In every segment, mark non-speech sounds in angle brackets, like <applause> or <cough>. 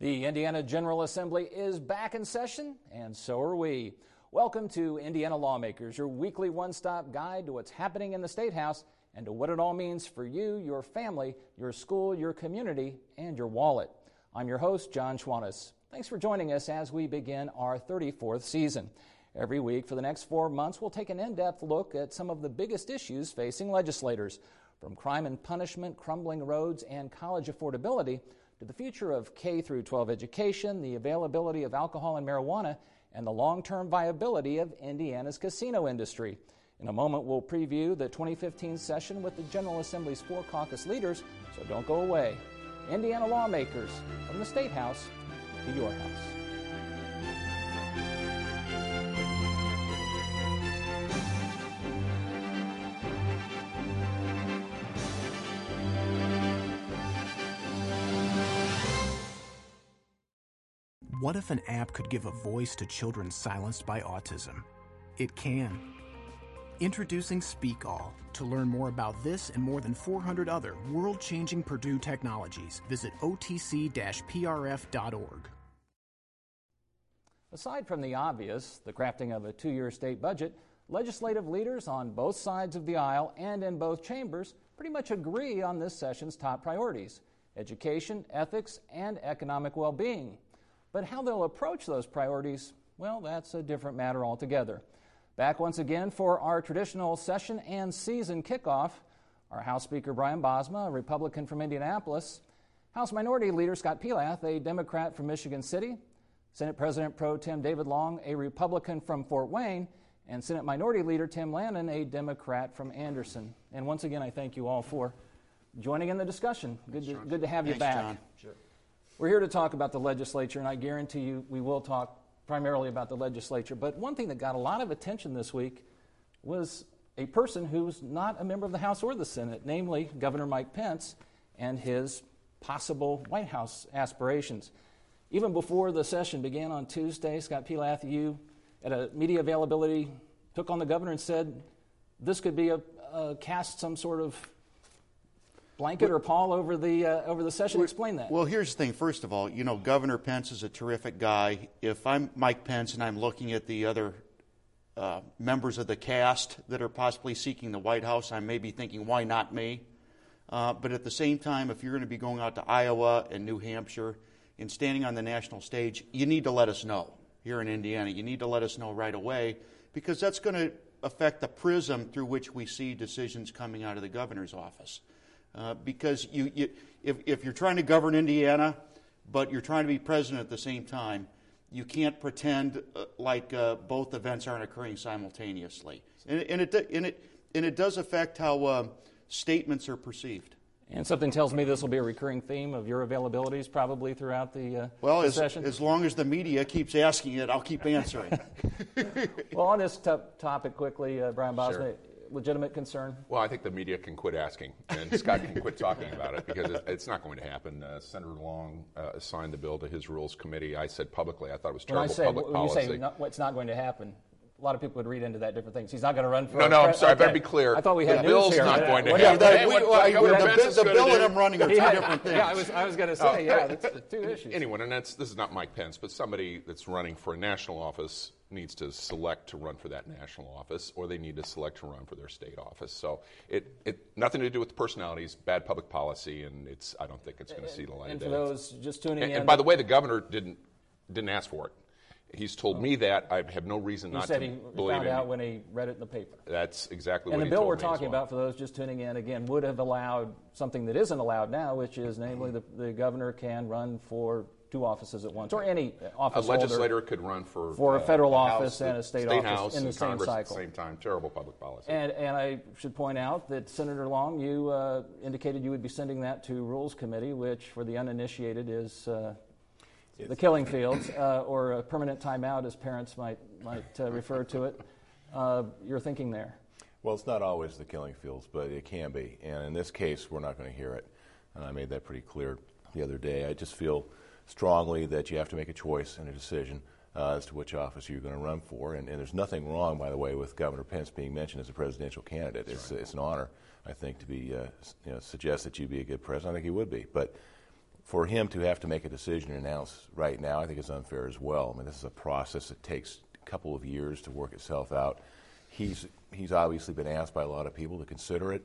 The Indiana General Assembly is back in session, and so are we. Welcome to Indiana Lawmakers, your weekly one stop guide to what's happening in the State House and to what it all means for you, your family, your school, your community, and your wallet. I'm your host, Jon Schwantes. Thanks for joining us as we begin our 34th season. Every week for the next four months, we'll take an in depth look at some of the biggest issues facing legislators, from crime and punishment, crumbling roads, and college affordability to the future of K through 12 education, the availability of alcohol and marijuana, and the long-term viability of Indiana's casino industry. In a moment, we'll preview the 2015 session with the General Assembly's four caucus leaders, so don't go away. Indiana lawmakers from the State House to your house. What if an app could give a voice to children silenced by autism? It can. Introducing SpeakAll. To learn more about this and more than 400 other world changing Purdue technologies, visit otc prf.org. Aside from the obvious, the crafting of a two year state budget, legislative leaders on both sides of the aisle and in both chambers pretty much agree on this session's top priorities education, ethics, and economic well being. But how they'll approach those priorities, well, that's a different matter altogether. Back once again for our traditional session and season kickoff, our House Speaker Brian Bosma, a Republican from Indianapolis, House Minority Leader Scott Pelath, a Democrat from Michigan City, Senate President Pro Tem David Long, a Republican from Fort Wayne, and Senate Minority Leader Tim Lanane, a Democrat from Anderson. And once again, I thank you all for joining in the discussion. Good, to, good to have Thanks, you back. Jon. We're here to talk about the legislature, and I guarantee you we will talk primarily about the legislature. But one thing that got a lot of attention this week was a person who's not a member of the House or the Senate, namely Governor Mike Pence and his possible White House aspirations. Even before the session began on Tuesday, Scott Pelath, you at a media availability took on the governor and said this could be a, a cast some sort of blanket or pall over the uh, over the session. Explain that. Well, here's the thing. First of all, you know, Governor Pence is a terrific guy. If I'm Mike Pence and I'm looking at the other uh, members of the cast that are possibly seeking the White House, I may be thinking, why not me? Uh, but at the same time, if you're going to be going out to Iowa and New Hampshire and standing on the national stage, you need to let us know here in Indiana. You need to let us know right away because that's going to affect the prism through which we see decisions coming out of the governor's office. Uh, because you, you, if, if you're trying to govern Indiana, but you're trying to be president at the same time, you can't pretend uh, like uh, both events aren't occurring simultaneously. And, and, it, and, it, and it does affect how um, statements are perceived. And something tells me this will be a recurring theme of your availabilities probably throughout the, uh, well, as, session. as long as the media keeps asking it, I'll keep answering. <laughs> well, on this t- topic, quickly, uh, Brian Bosma, Sure. Legitimate concern? Well, I think the media can quit asking, and <laughs> Scott can quit talking about it because it, it's not going to happen. Uh, Senator Long uh, assigned the bill to his Rules Committee. I said publicly I thought it was When I terrible say public when policy. you say not going to happen, a lot of people would read into that different things. He's not going to run for. No, no, I'm sorry, I better be clear. I thought we The had news bill's here. not going to happen. yeah, Hey, we- what- well, what the, Pence the, the bill and I'm running are two Yeah, different things. yeah, I was, I was going to oh. say, yeah, that's the two <laughs> issues. anyone, and that's, this is not Mike Pence, but somebody that's running for a national office needs to select to run for that national office, or they need to select to run for their state office. So it, it nothing to do with the personalities, bad public policy, and it's I don't think it's going to see the light and of for those just tuning And, in, and by the way, the governor didn't didn't ask for it. He's told me that. I have no reason you not said to he believe found him. out when he read it in the paper. That's exactly what. And what the he bill told we're me talking well. about, for those just tuning in, again, would have allowed something that isn't allowed now, which is namely the, the governor can run for two offices at once, or any A office holder legislator could run for for a uh, federal the office House, and a state, state office in the same Congress cycle. at the same time. Terrible public policy. And, and I should point out that Senator Long, you uh, indicated you would be sending that to Rules Committee, which, for the uninitiated, is uh, the killing fields, uh, or a permanent timeout, as parents might might uh, refer to it. Uh, you're thinking there. Well, it's not always the killing fields, but it can be. And in this case, we're not going to hear it. And I made that pretty clear the other day. I just feel strongly that you have to make a choice and a decision uh, as to which office you're going to run for. And, and there's nothing wrong, by the way, with Governor Pence being mentioned as a presidential candidate. It's, it's an honor, I think, to be uh, you know, suggest that you'd be a good president. I think he would be. But for him to have to make a decision and announce right now, I think is unfair as well. I mean, this is a process that takes a couple of years to work itself out. He's he's obviously been asked by a lot of people to consider it,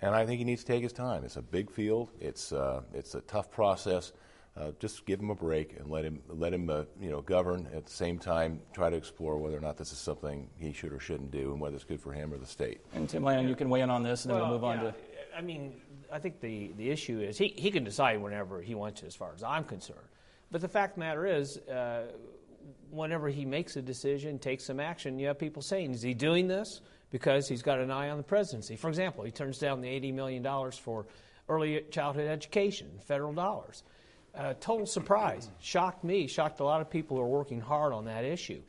and I think he needs to take his time. It's a big field. It's uh, it's a tough process. Uh, just give him a break and let him let him uh, you know govern at the same time try to explore whether or not this is something he should or shouldn't do and whether it's good for him or the state. And Tim Lanane, you can weigh in on this, and then well, we'll move on to. I mean, I think the, the issue is he, he can decide whenever he wants to, as far as I'm concerned. But the fact the matter is, uh, whenever he makes a decision, takes some action, you have people saying, is he doing this because he's got an eye on the presidency? For example, he turns down the $80 million for early childhood education, federal dollars. Uh, total surprise. Shocked me, shocked a lot of people who are working hard on that issue.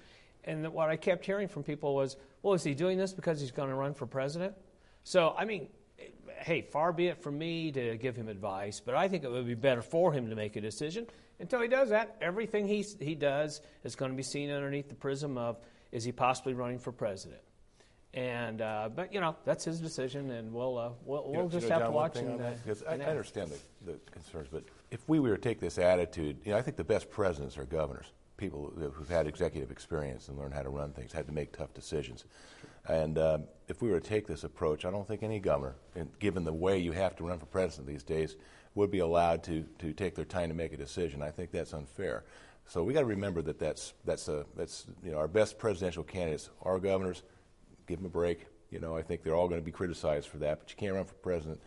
And what I kept hearing from people was, well, is he doing this because he's going to run for president? So, I mean, hey, far be it from me to give him advice, but I think it would be better for him to make a decision. Until he does that, everything he, he does is going to be seen underneath the prism of is he possibly running for president? And uh, but you know that's his decision, and we'll uh, we'll, we'll You know- just you know, have to Jon, one watch and, uh, that? Because I, and I understand the, the concerns, but if we were to take this attitude, you know, I think the best presidents are governors, people who- who've had executive experience and learned how to run things, had to make tough decisions. And um, if we were to take this approach, I don't think any governor, given the way you have to run for president these days, would be allowed to, to take their time to make a decision. I think that's unfair. So we got to remember that that's that's a that's you know our best presidential candidates are governors. Give them a break. You know, I think they're all going to be criticized for that, but you can't run for president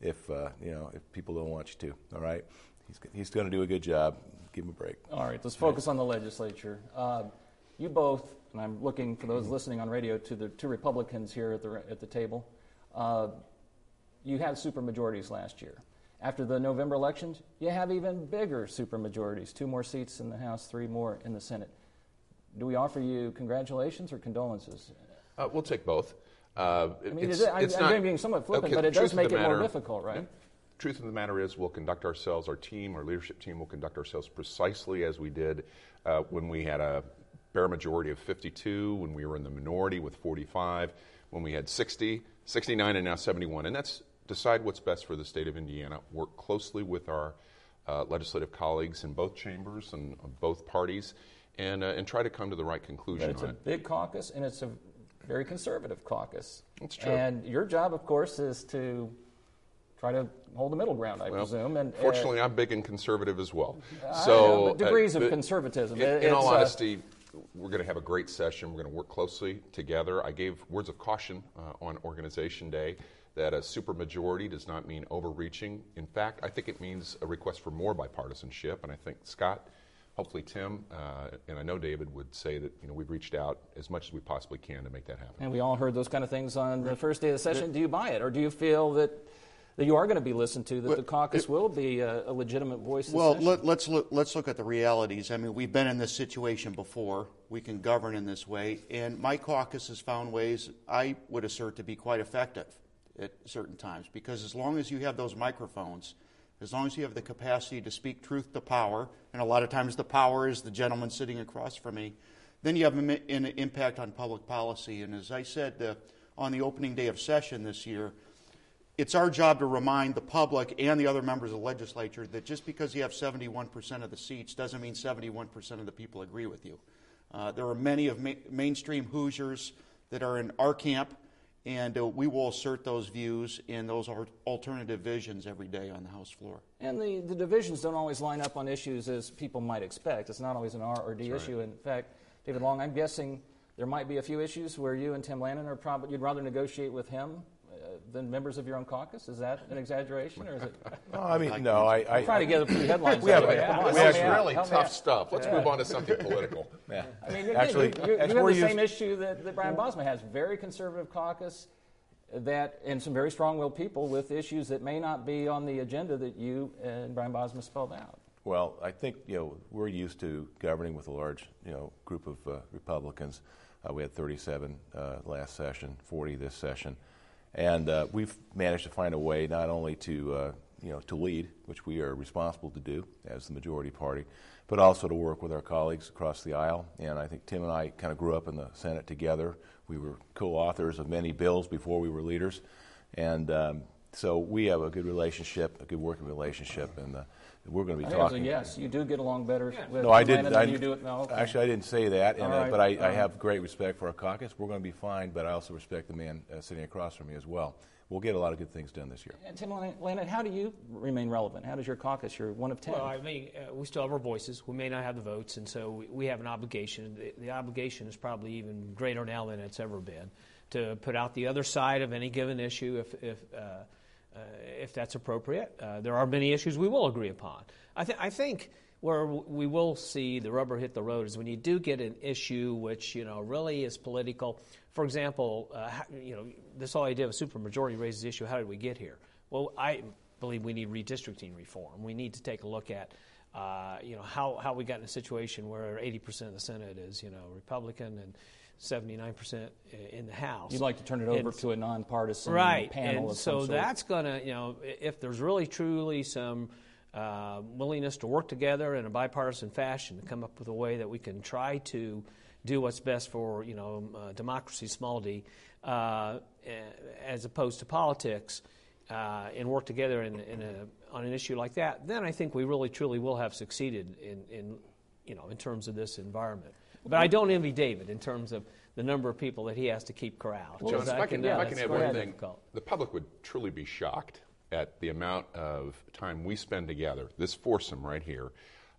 if uh, you know if people don't want you to. All right, he's he's going to do a good job. Give him a break. All right, let's focus on the legislature. Uh, you both, and I'm looking for those listening on radio to the two Republicans here at the at the table. Uh, you had supermajorities last year. After the November elections, you have even bigger supermajorities: two more seats in the House, three more in the Senate. Do we offer you congratulations or condolences? Uh, we'll take both. Uh, I mean, it's, it is- I- it's I'm not- being somewhat flippant, Okay, but it does make it more difficult, right? Truth of the matter is, we'll conduct ourselves, our team, our leadership team will conduct ourselves precisely as we did uh, when we had a bare majority of 52, when we were in the minority with 45, when we had 60, 69, and now 71. And that's decide what's best for the state of Indiana, work closely with our uh, legislative colleagues in both chambers and of both parties, and, uh, and try to come to the right conclusion But it's a it. big caucus, and it's a very conservative caucus. That's true. And your job, of course, is to try to hold the middle ground, I Well, presume. And uh, fortunately, I'm big and conservative as well. I So know, but degrees of conservatism. In, in all uh, honesty, we're going to have a great session. We're going to work closely together. I gave words of caution uh, on Organization Day that a supermajority does not mean overreaching. In fact, I think it means a request for more bipartisanship. And I think Scott, hopefully Tim, uh, and I know David would say that you know we've reached out as much as we possibly can to make that happen. And we all heard those kind of things on the first day of the session. Do you buy it, or do you feel that, that you are going to be listened to, that Well, the caucus it- will be a, a legitimate voice? Well, let, let's look, let's look at the realities. I mean, we've been in this situation before. We can govern in this way, and my caucus has found ways I would assert to be quite effective at certain times. Because as long as you have those microphones, as long as you have the capacity to speak truth to power, and a lot of times the power is the gentleman sitting across from me, then you have an, an impact on public policy. And as I said uh, on the opening day of session this year, it's our job to remind the public and the other members of the legislature that just because you have 71% of the seats doesn't mean 71% of the people agree with you. Uh, there are many of ma- mainstream Hoosiers that are in our camp, and uh, we will assert those views and those are alternative visions every day on the House floor. And the, the divisions don't always line up on issues as people might expect. It's not always an R or D issue. In fact, David Long, I'm guessing there might be a few issues where you and Tim Lanane are probably, you'd rather negotiate with him than members of your own caucus. Is that an exaggeration, or is it? <laughs> No, I mean, no, I. I I'm trying to get a few headlines We have of a- it. Come on, we have me out, really help tough stuff. Let's move on to something political. <laughs> yeah. I mean, you, Actually- you, you, actually, you have we're the same issue that, that Brian Bosma has. Very conservative caucus that, and some very strong-willed people with issues that may not be on the agenda that you and Brian Bosma spelled out. Well, I think you know we're used to governing with a large you know group of uh, Republicans. Uh, we had 37 uh, last session, 40 this session, and uh, we've managed to find a way not only to uh, you know to lead, which we are responsible to do as the majority party, but also to work with our colleagues across the aisle. And I think Tim and I kind of grew up in the Senate together. We were co-authors of many bills before we were leaders, and um, so we have a good relationship, a good working relationship, and uh, we're going to I be think it a talking. yes, you do get along better with No, I didn't. than I, you do with, no, okay. Actually, I didn't say that, and, All uh, but I, all I have great respect for our caucus. We're going to be fine, but I also respect the man uh, sitting across from me as well. We'll get a lot of good things done this year. And Tim Lanane, how do you remain relevant? How does your caucus? You're one of ten. Well, I mean, uh, we still have our voices. We may not have the votes, and so we, we have an obligation. The, the obligation is probably even greater now than it's ever been to put out the other side of any given issue if, if, uh, if that's appropriate. Uh, there are many issues we will agree upon. I, th- I think where we will see the rubber hit the road is when you do get an issue which you know really is political. For example, uh, you know this whole idea of a supermajority raises the issue: how did we get here? Well, I believe we need redistricting reform. We need to take a look at uh, you know how, how we got in a situation where 80% of the Senate is you know Republican and 79% in the House. You'd like to turn it over And- to a nonpartisan right. panel and of so that's going to, you know, if there's really truly some uh, willingness to work together in a bipartisan fashion to come up with a way that we can try to do what's best for, you know, uh, democracy, small d, uh, as opposed to politics, uh, and work together in, in a, on an issue like that, then I think we really truly will have succeeded in, in you know, in terms of this environment. But I don't envy David in terms of the number of people that he has to keep corralled. Jon, if I can, yeah, if I can add one thing, difficult. the public would truly be shocked at the amount of time we spend together, this foursome right here,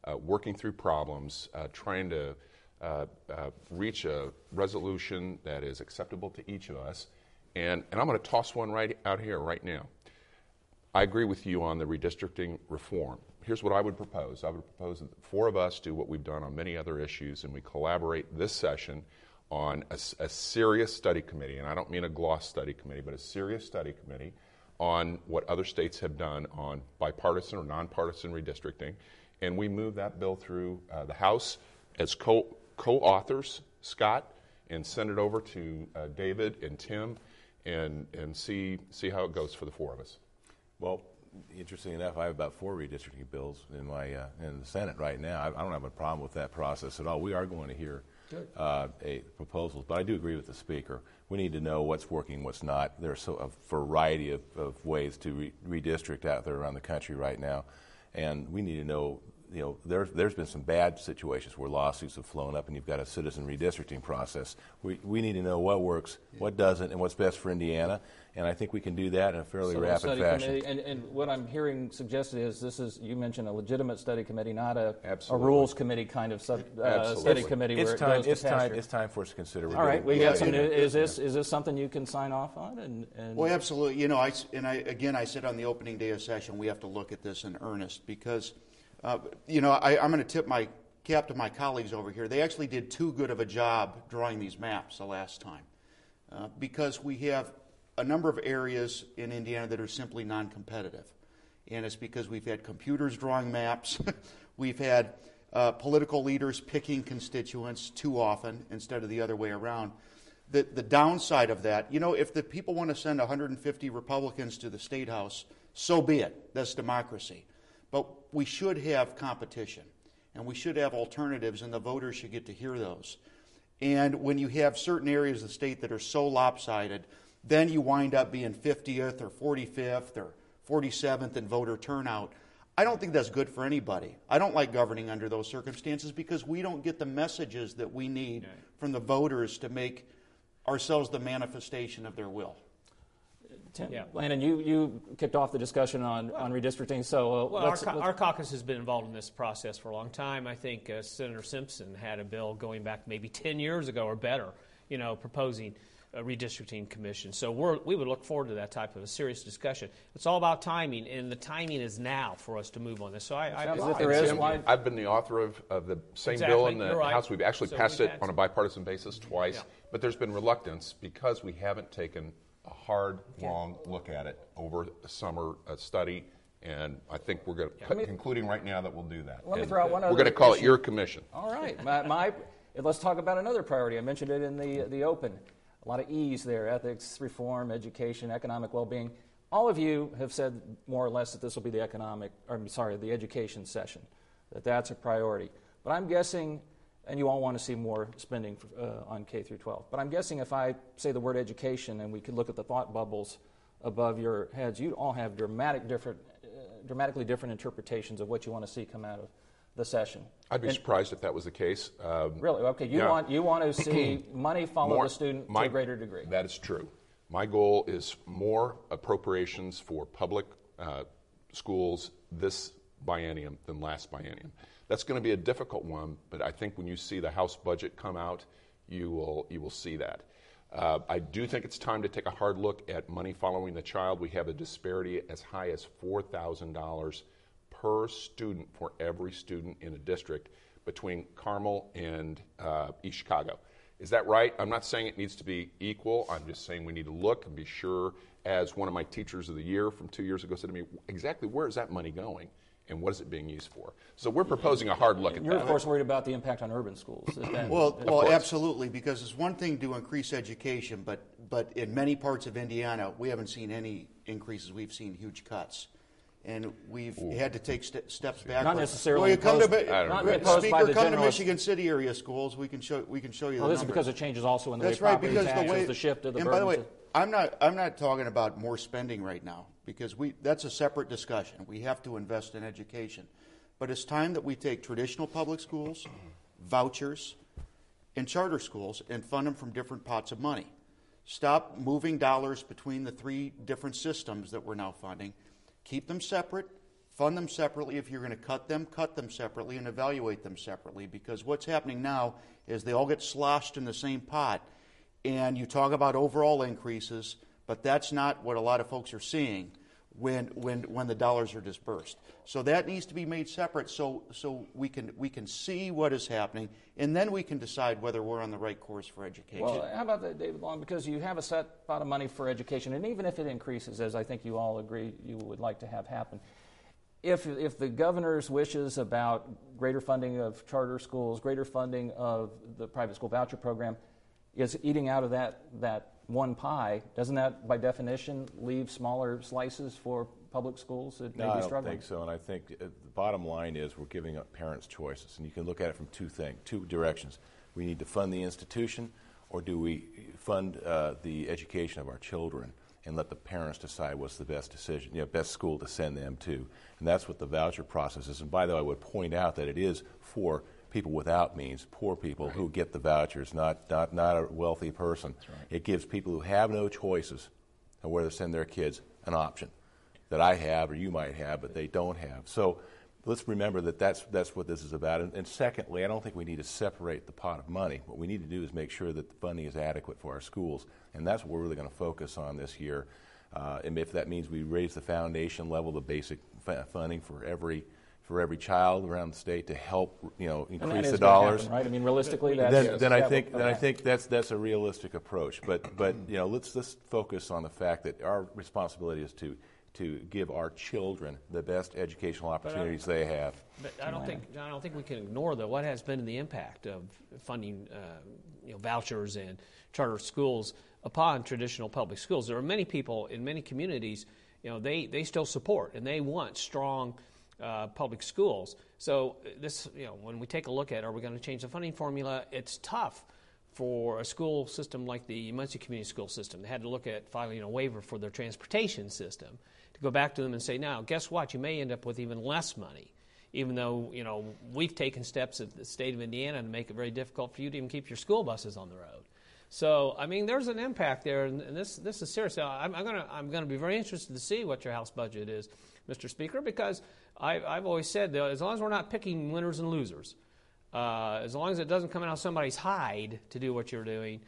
uh, working through problems, uh, trying to uh, uh, reach a resolution that is acceptable to each of us. And, and I'm going to toss one right out here, right now. I agree with you on the redistricting reform. Here's what I would propose I would propose that four of us do what we've done on many other issues, and we collaborate this session on a serious study committee, and I don't mean a gloss study committee, but a serious study committee on what other states have done on bipartisan or nonpartisan redistricting. And we move that bill through uh, the House as co authors, Scott, and send it over to uh, David and Tim and, and see, see how it goes for the four of us. Well, interesting enough, I have about four redistricting bills in my uh, in the Senate right now. I, I don't have a problem with that process at all. We are going to hear uh, a proposals, but I do agree with the speaker. We need to know what's working, what's not. There's so, a variety of, of ways to re- redistrict out there around the country right now, and we need to know. You know, there's there's been some bad situations where lawsuits have flown up, and you've got a citizen redistricting process. We we need to know what works, what doesn't, and what's best for Indiana. And I think we can do that in a fairly So rapid study fashion. And, and what I'm hearing suggested is this is, you mentioned a legitimate study committee, not a, a rules committee kind of sub, uh, Absolutely. study committee It's where time. it goes It's to time. pasture. It's time for us to consider. All right, we got some. study. Is this is this something you can sign off on? And, and Well, absolutely. You know, I, s- and I, again, I said on the opening day of session, we have to look at this in earnest because, uh, you know, I, I'm going to tip my cap to my colleagues over here. They actually did too good of a job drawing these maps the last time uh, because we have a number of areas in Indiana that are simply non competitive. And it's because we've had computers drawing maps, <laughs> we've had uh, political leaders picking constituents too often instead of the other way around the, the downside of that, you know, if the people want to send 150 Republicans to the state house, so be it. That's democracy. But we should have competition, and we should have alternatives, and the voters should get to hear those. And when you have certain areas of the state that are so lopsided, then you wind up being 50th or 45th or 47th in voter turnout. I don't think that's good for anybody. I don't like governing under those circumstances because we don't get the messages that we need from the voters to make ourselves the manifestation of their will. Tim, Yeah. Lanane, you, you kicked off the discussion on, on redistricting, so uh, Well, our, let's, ca- let's- our caucus has been involved in this process for a long time. I think uh, Senator Simpson had a bill going back maybe 10 years ago or better, you know, proposing a redistricting commission. So we're, we would look forward to that type of a serious discussion. It's all about timing, and the timing is now for us to move on this. So I, I Sounds applaud like there it. is Tim, one- I've been the author of, of the same Exactly, bill in the right. House. We've actually So passed we've it on a bipartisan basis twice, Yeah. but there's been reluctance because we haven't taken a hard, long look at it over the summer uh, study. And I think we're going to, concluding right now that we'll do that. Let me throw out one We're going to call it your commission. All right. My, my, let's talk about another priority. I mentioned it in the, the open. A lot of E's there ethics, reform, education, economic well being. All of you have said more or less that this will be the economic, or I'm sorry, the education session, that that's a priority. But I'm guessing, and you all want to see more spending uh, on K through 12, but I'm guessing if I say the word education and we could look at the thought bubbles above your heads, you'd all have dramatic different uh, dramatically different interpretations of what you want to see come out of the session. I'd be And- surprised if that was the case. Um, Really? Okay. You Yeah. want you want to <clears throat> see money follow more- the student my- to a greater degree. That is true. My goal is more appropriations for public uh, schools this biennium than last biennium. That's going to be a difficult one, but I think when you see the House budget come out, you will you will see that. Uh, I do think it's time to take a hard look at money following the child. We have a disparity as high as four thousand dollars per student for every student in a district between Carmel and uh, East Chicago. Is that right? I'm not saying it needs to be equal. I'm just saying we need to look and be sure, as one of my teachers of the year from two years ago said to me, exactly where is that money going and what is it being used for? So we're proposing a hard look at You're that. of course worried about the impact on urban schools. And- Well, well, absolutely, because it's one thing to increase education, but, but in many parts of Indiana, we haven't seen any increases. We've seen huge cuts. And we've had to take ste- steps back. necessarily Well, you come to, imposed- Mi- don't not agree. imposed by Speaker, the come to Michigan City area schools, we can show, we can show you Well, the this is numbers. because of changes also in the That's way right, property because taxes, the way the shift of the and by the way, burden. I'm not I'm not talking about more spending right now because we that's a separate discussion. We have to invest in education, but it's time that we take traditional public schools, vouchers, and charter schools and fund them from different pots of money. Stop moving dollars between the three different systems that we're now funding. Keep them separate. Fund them separately. If you're going to cut them, cut them separately and evaluate them separately. Because what's happening now is they all get sloshed in the same pot. And you talk about overall increases, but that's not what a lot of folks are seeing when, when, when the dollars are dispersed. So that needs to be made separate so, so we, can, we can see what is happening, and then we can decide whether we're on the right course for education. Well, how about that, David Long? Because you have a set pot of money for education, and even if it increases, as I think you all agree you would like to have happen, if, if the governor's wishes about greater funding of charter schools, greater funding of the private school voucher program is eating out of that, that one pie, doesn't that, by definition, leave smaller slices for public schools that may No, be I don't think so. And I think uh, the bottom line is we're giving up parents choices, and you can look at it from two things, two directions. We need to fund the institution, or do we fund uh, the education of our children and let the parents decide what's the best decision, you know, best school to send them to? And that's what the voucher process is. And by the way, I would point out that it is for people without means, poor people who get the vouchers, not not not a wealthy person. It gives people who have no choices of where to send their kids an option that I have or you might have, but they don't have. So let's remember that that's, that's what this is about. And, and secondly, I don't think we need to separate the pot of money. What we need to do is make sure that the funding is adequate for our schools. And that's what we're really going to focus on this year. Uh, and if that means we raise the foundation level, the basic funding for every for every child around the state to help you know And that increase the dollars happen, right? I mean, realistically, that's then, then I think then I think that's that's a realistic approach. But but you know let's let's focus on the fact that our responsibility is to to give our children the best educational opportunities they have. But I don't think I don't think we can ignore though what has been the impact of funding, uh, you know, vouchers and charter schools upon traditional public schools. There are many people in many communities, you know, they they still support and they want strong uh, public schools. So this, you know, when we take a look at are we going to change the funding formula? It's tough for a school system like the Muncie Community School System. They had to look at filing a waiver for their transportation system to go back to them and say, now, guess what? You may end up with even less money, even though, you know, we've taken steps at the state of Indiana to make it very difficult for you to even keep your school buses on the road. So, I mean, there's an impact there, and, and this, this is serious. Now, I'm, I'm going I'm gonna be very interested to see what your House budget is, Mr. Speaker, because I, I've always said that as long as we're not picking winners and losers, uh, as long as it doesn't come out of somebody's hide to do what you're doing,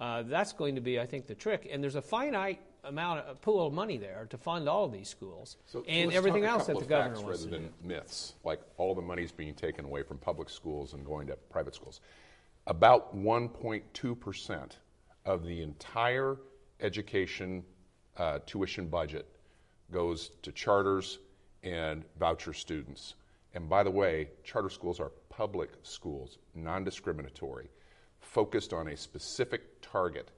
uh, that's going to be, I think, the trick. And there's a finite amount of pool of money there to fund all of these schools So- so and let's everything else that the governor facts wants to rather do. than myths, like all the money's being taken away from public schools and going to private schools. About 1.2% of the entire education uh, tuition budget goes to charters and voucher students. And by the way, charter schools are public schools, non discriminatory, focused on a specific target.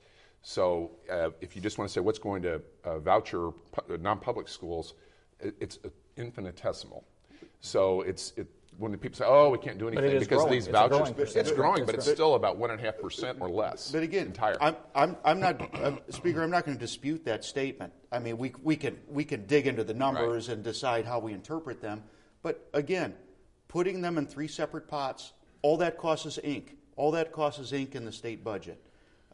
So uh, if you just want to say what's going to uh, voucher pu- non public schools, it, it's infinitesimal. So it's, it, when the people say, "Oh, we can't do anything because growing. these It's vouchers," growing it's percentage. growing, but It's it's still about one and a half percent or less. But again, entire. I'm, I'm, I'm not, uh, Speaker, I'm not going to dispute that statement. I mean, we, we, can, we can dig into the numbers and decide how we interpret them. But again, putting them in three separate pots, all that costs is ink. All that costs is ink in the state budget.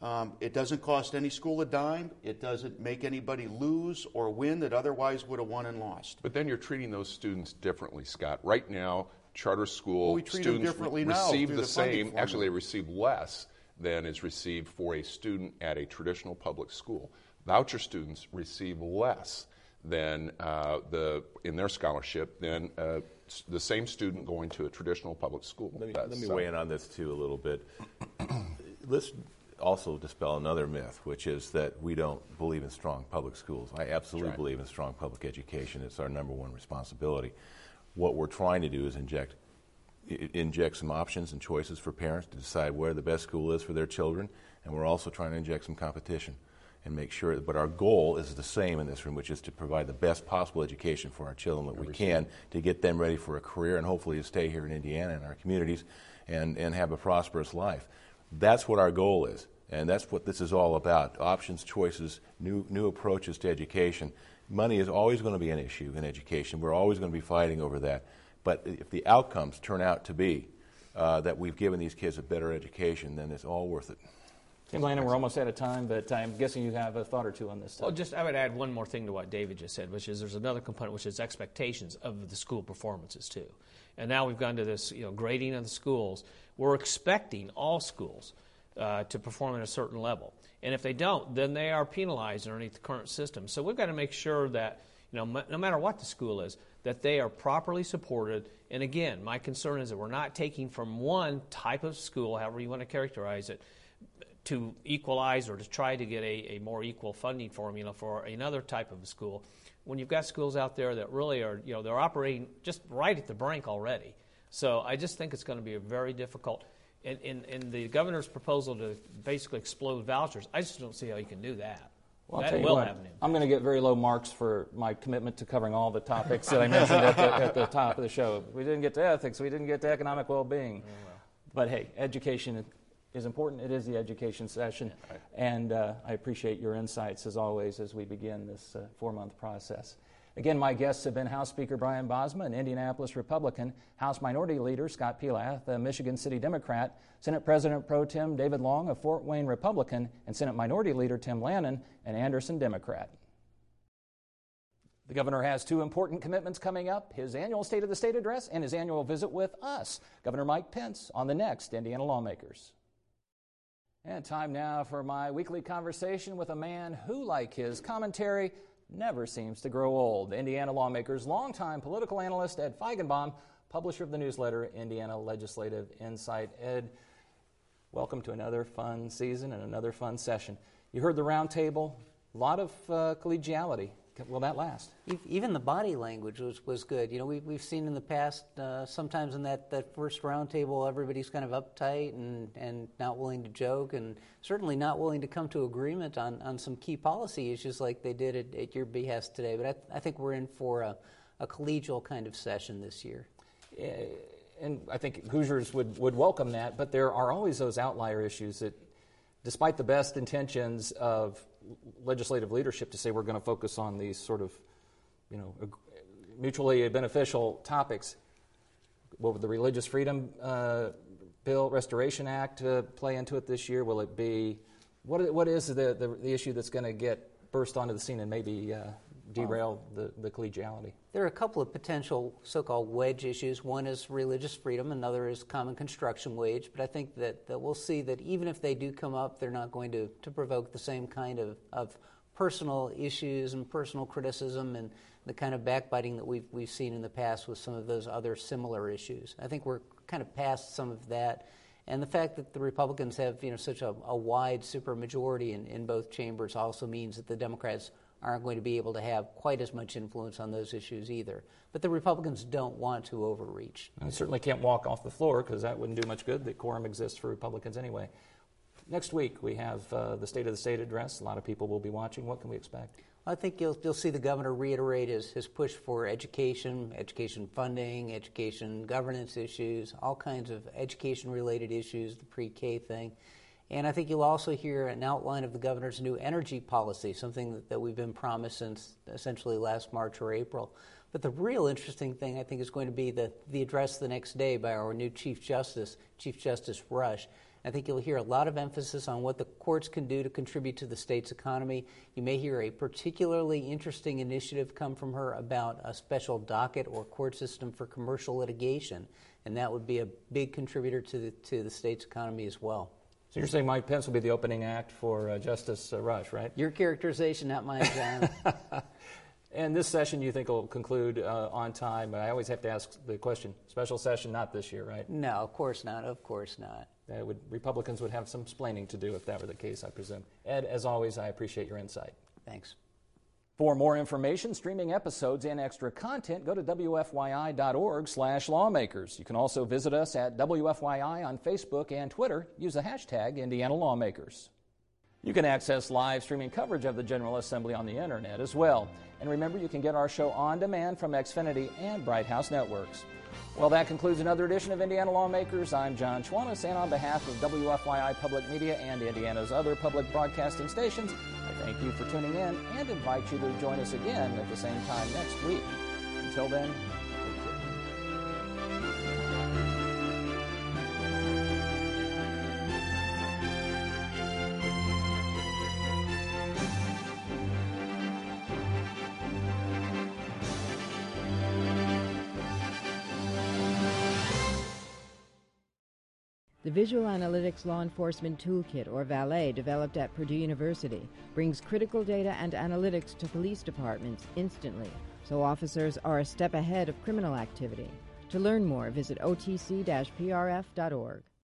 Um, it doesn't cost any school a dime. It doesn't make anybody lose or win that otherwise would have won and lost. But then you're treating those students differently, Scott. Right now, charter school Well, we students differently re- now receive the, the same. formula. Actually, they receive less than is received for a student at a traditional public school. Voucher students receive less than uh, the in their scholarship than uh, the same student going to a traditional public school. Let me, does. let me So- weigh in on this too a little bit. <clears throat> Let's also dispel another myth, which is that we don't believe in strong public schools. I absolutely right. believe in strong public education. It's our number one responsibility. What we're trying to do is inject inject some options and choices for parents to decide where the best school is for their children, and we're also trying to inject some competition and make sure. But our goal is the same in this room, which is to provide the best possible education for our children that we can to get them ready for a career and hopefully to stay here in Indiana and our communities and, and have a prosperous life. That's what our goal is, and that's what this is all about: options, choices, new new approaches to education. Money is always going to be an issue in education. We're always going to be fighting over that. But if the outcomes turn out to be uh, that we've given these kids a better education, then it's all worth it. Tim Lanane, we're almost out of time, but I'm guessing you have a thought or two on this. Well, just I would add one more thing to what David just said, which is there's another component, which is expectations of the school performances too. And now we've gone to this, you know, grading of the schools. We're expecting all schools uh, to perform at a certain level, and if they don't, then they are penalized underneath the current system. So we've got to make sure that, you know, m- no matter what the school is, that they are properly supported. And again, my concern is that we're not taking from one type of school, however you want to characterize it, to equalize or to try to get a, a more equal funding formula for another type of school when you've got schools out there that really are, you know, they're operating just right at the brink already. So I just think it's going to be a very difficult. In, in, in the governor's proposal to basically explode vouchers, I just don't see how you can do that. Well, that will what, have an impact. I'm going to get very low marks for my commitment to covering all the topics that I mentioned at, the, at the top of the show. We didn't get to ethics, we didn't get to economic well being. But hey, education is important. It is the education session. And uh, I appreciate your insights as always as we begin this uh, four month process. Again, my guests have been House Speaker Brian Bosma, an Indianapolis Republican, House Minority Leader Scott Pelath, a Michigan City Democrat, Senate President Pro Tem David Long, a Fort Wayne Republican, and Senate Minority Leader Tim Lanane, an Anderson Democrat. The governor has two important commitments coming up his annual State of the State address and his annual visit with us, Governor Mike Pence, on the next Indiana Lawmakers. And time now for my weekly conversation with a man who, like his commentary, never seems to grow old. Indiana Lawmakers' longtime political analyst Ed Feigenbaum, publisher of the newsletter Indiana Legislative Insight. Ed, welcome to another fun season and another fun session. You heard the roundtable, a lot of uh, collegiality. Will that last? Even the body language was, was good. You know, we, we've seen in the past, uh, sometimes in that, that first roundtable, everybody's kind of uptight and, and not willing to joke, and certainly not willing to come to agreement on, on some key policy issues like they did at, at your behest today. But I, I think we're in for a, a collegial kind of session this year. Eh, and I think Hoosiers would, would welcome that, but there are always those outlier issues that, despite the best intentions of legislative leadership to say we're going to focus on these sort of, you know, mutually beneficial topics, will the Religious Freedom uh, Bill Restoration Act uh, play into it this year? Will it be, what, what is the, the, the issue that's going to get burst onto the scene and maybe uh, derail the, the collegiality? There are a couple of potential so-called wedge issues. One is religious freedom, another is common construction wage. But I think that, that we'll see that even if they do come up, they're not going to, to provoke the same kind of, of personal issues and personal criticism and the kind of backbiting that we've, we've seen in the past with some of those other similar issues. I think we're kind of past some of that. And the fact that the Republicans have you know, such a, a wide supermajority in, in both chambers also means that the Democrats aren't going to be able to have quite as much influence on those issues either. But the Republicans don't want to overreach. I certainly can't walk off the floor because that wouldn't do much good. The quorum exists for Republicans anyway. Next week, we have uh, the State of the State address. A lot of people will be watching. What can we expect? I think you'll, you'll see the governor reiterate his, his push for education, education funding, education governance issues, all kinds of education related issues, the pre K thing. And I think you'll also hear an outline of the governor's new energy policy, something that, we've been promised since essentially last March or April. But the real interesting thing, I think, is going to be the, the address the next day by our new Chief Justice, Chief Justice Rush. I think you'll hear a lot of emphasis on what the courts can do to contribute to the state's economy. You may hear a particularly interesting initiative come from her about a special docket or court system for commercial litigation, and that would be a big contributor to the, to the state's economy as well. So you're saying Mike Pence will be the opening act for uh, Justice uh, Rush, right? Your characterization, not mine, Jon. <laughs> And this session you think will conclude uh, on time? I always have to ask the question: special session, not this year, right? No, of course not. Of course not. Would, Republicans would have some explaining to do if that were the case, I presume. Ed, as always, I appreciate your insight. Thanks. For more information, streaming episodes, and extra content, go to wfyi.org/lawmakers. You can also visit us at WFYI on Facebook and Twitter. Use the hashtag Indiana Lawmakers. You can access live streaming coverage of the General Assembly on the internet as well. And remember, you can get our show on demand from Xfinity and Bright House Networks. Well, that concludes another edition of Indiana Lawmakers. I'm Jon Schwantes, and on behalf of WFYI Public Media and Indiana's other public broadcasting stations, I thank you for tuning in and invite you to join us again at the same time next week. Until then, The Visual Analytics Law Enforcement Toolkit, or VALET, developed at Purdue University, brings critical data and analytics to police departments instantly, so officers are a step ahead of criminal activity. To learn more, visit otc-prf.org.